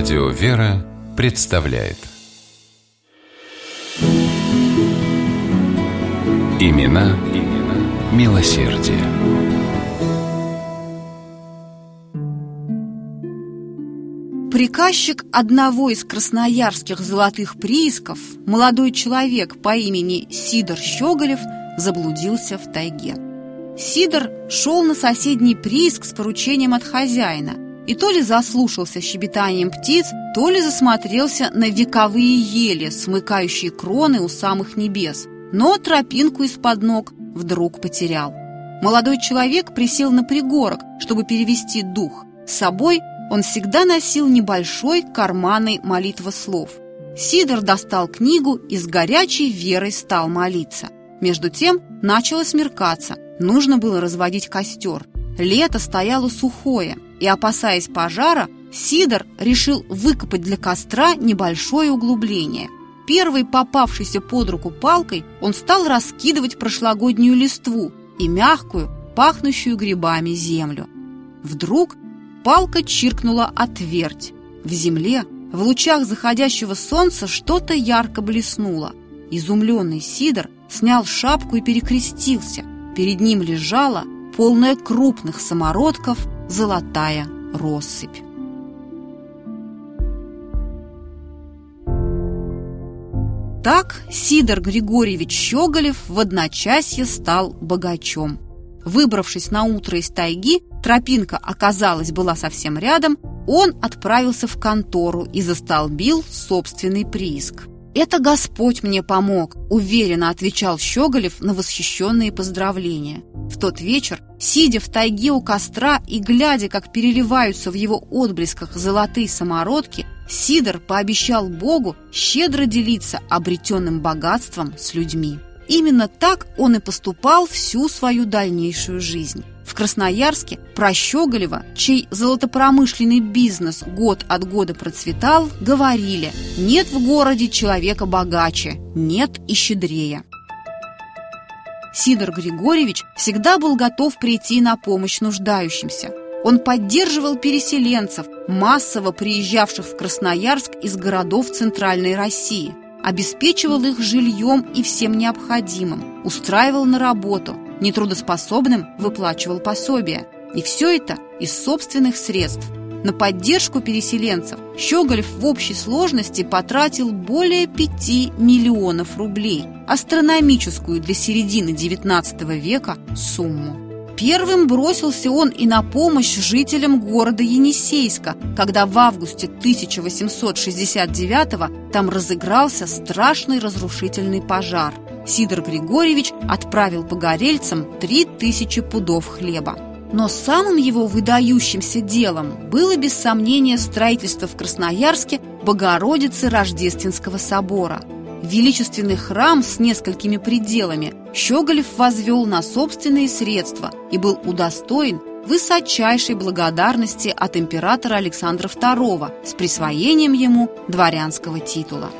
Радио «Вера» представляет Имена, имена милосердие. Приказчик одного из красноярских золотых приисков, молодой человек по имени Сидор Щеголев, заблудился в тайге. Сидор шел на соседний прииск с поручением от хозяина и то ли заслушался щебетанием птиц, то ли засмотрелся на вековые ели, смыкающие кроны у самых небес, но тропинку из-под ног вдруг потерял. Молодой человек присел на пригорок, чтобы перевести дух. С собой он всегда носил небольшой карманный молитва слов. Сидор достал книгу и с горячей верой стал молиться. Между тем начало смеркаться, нужно было разводить костер. Лето стояло сухое, и, опасаясь пожара, Сидор решил выкопать для костра небольшое углубление. Первой попавшейся под руку палкой он стал раскидывать прошлогоднюю листву и мягкую, пахнущую грибами землю. Вдруг Палка чиркнула о твердь. В земле, в лучах заходящего солнца, что-то ярко блеснуло. Изумленный Сидор снял шапку и перекрестился. Перед ним лежала, полная крупных самородков, золотая россыпь. Так Сидор Григорьевич Щеголев в одночасье стал богачом. Выбравшись на утро из тайги, тропинка оказалась была совсем рядом, он отправился в контору и застолбил собственный прииск. «Это Господь мне помог», – уверенно отвечал Щеголев на восхищенные поздравления. В тот вечер, сидя в тайге у костра и глядя, как переливаются в его отблесках золотые самородки, Сидор пообещал Богу щедро делиться обретенным богатством с людьми. Именно так он и поступал всю свою дальнейшую жизнь. В Красноярске про Щеголева, чей золотопромышленный бизнес год от года процветал, говорили «нет в городе человека богаче, нет и щедрее». Сидор Григорьевич всегда был готов прийти на помощь нуждающимся. Он поддерживал переселенцев, массово приезжавших в Красноярск из городов Центральной России – обеспечивал их жильем и всем необходимым, устраивал на работу, нетрудоспособным выплачивал пособия. И все это из собственных средств. На поддержку переселенцев Щеголев в общей сложности потратил более 5 миллионов рублей, астрономическую для середины XIX века сумму. Первым бросился он и на помощь жителям города Енисейска, когда в августе 1869 там разыгрался страшный разрушительный пожар. Сидор Григорьевич отправил погорельцам 3000 пудов хлеба. Но самым его выдающимся делом было без сомнения строительство в Красноярске Богородицы Рождественского собора – Величественный храм с несколькими пределами Щеголев возвел на собственные средства и был удостоен высочайшей благодарности от императора Александра II с присвоением ему дворянского титула.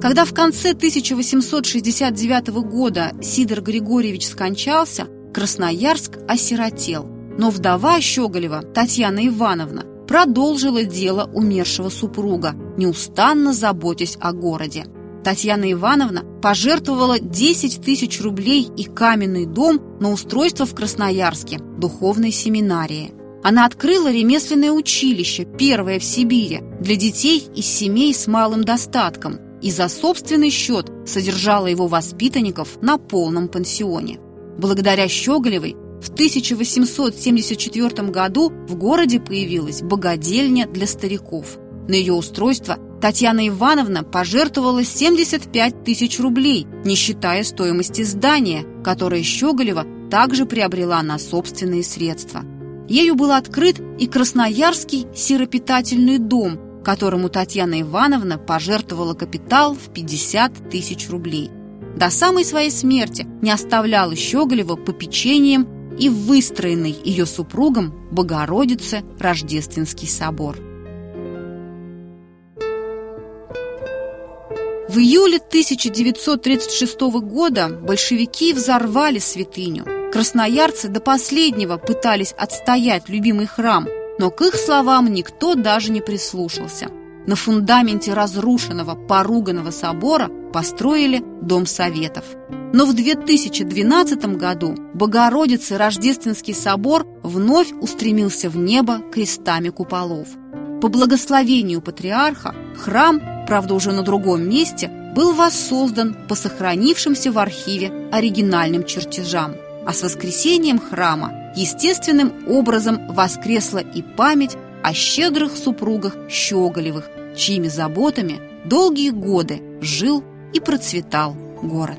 Когда в конце 1869 года Сидор Григорьевич скончался, Красноярск осиротел. Но вдова Щеголева, Татьяна Ивановна, продолжила дело умершего супруга, неустанно заботясь о городе. Татьяна Ивановна пожертвовала 10 тысяч рублей и каменный дом на устройство в Красноярске, духовной семинарии. Она открыла ремесленное училище, первое в Сибири, для детей из семей с малым достатком и за собственный счет содержала его воспитанников на полном пансионе. Благодаря Щеголевой в 1874 году в городе появилась богадельня для стариков. На ее устройство Татьяна Ивановна пожертвовала 75 тысяч рублей, не считая стоимости здания, которое Щеголева также приобрела на собственные средства. Ею был открыт и Красноярский сиропитательный дом, которому Татьяна Ивановна пожертвовала капитал в 50 тысяч рублей. До самой своей смерти не оставляла Щеголева попечением и выстроенный ее супругом Богородице Рождественский собор. В июле 1936 года большевики взорвали святыню. Красноярцы до последнего пытались отстоять любимый храм, но к их словам никто даже не прислушался. На фундаменте разрушенного, поруганного собора построили Дом Советов. Но в 2012 году Богородицы Рождественский собор вновь устремился в небо крестами куполов. По благословению патриарха храм, правда уже на другом месте, был воссоздан по сохранившимся в архиве оригинальным чертежам. А с воскресением храма естественным образом воскресла и память о щедрых супругах Щеголевых, чьими заботами долгие годы жил и процветал город.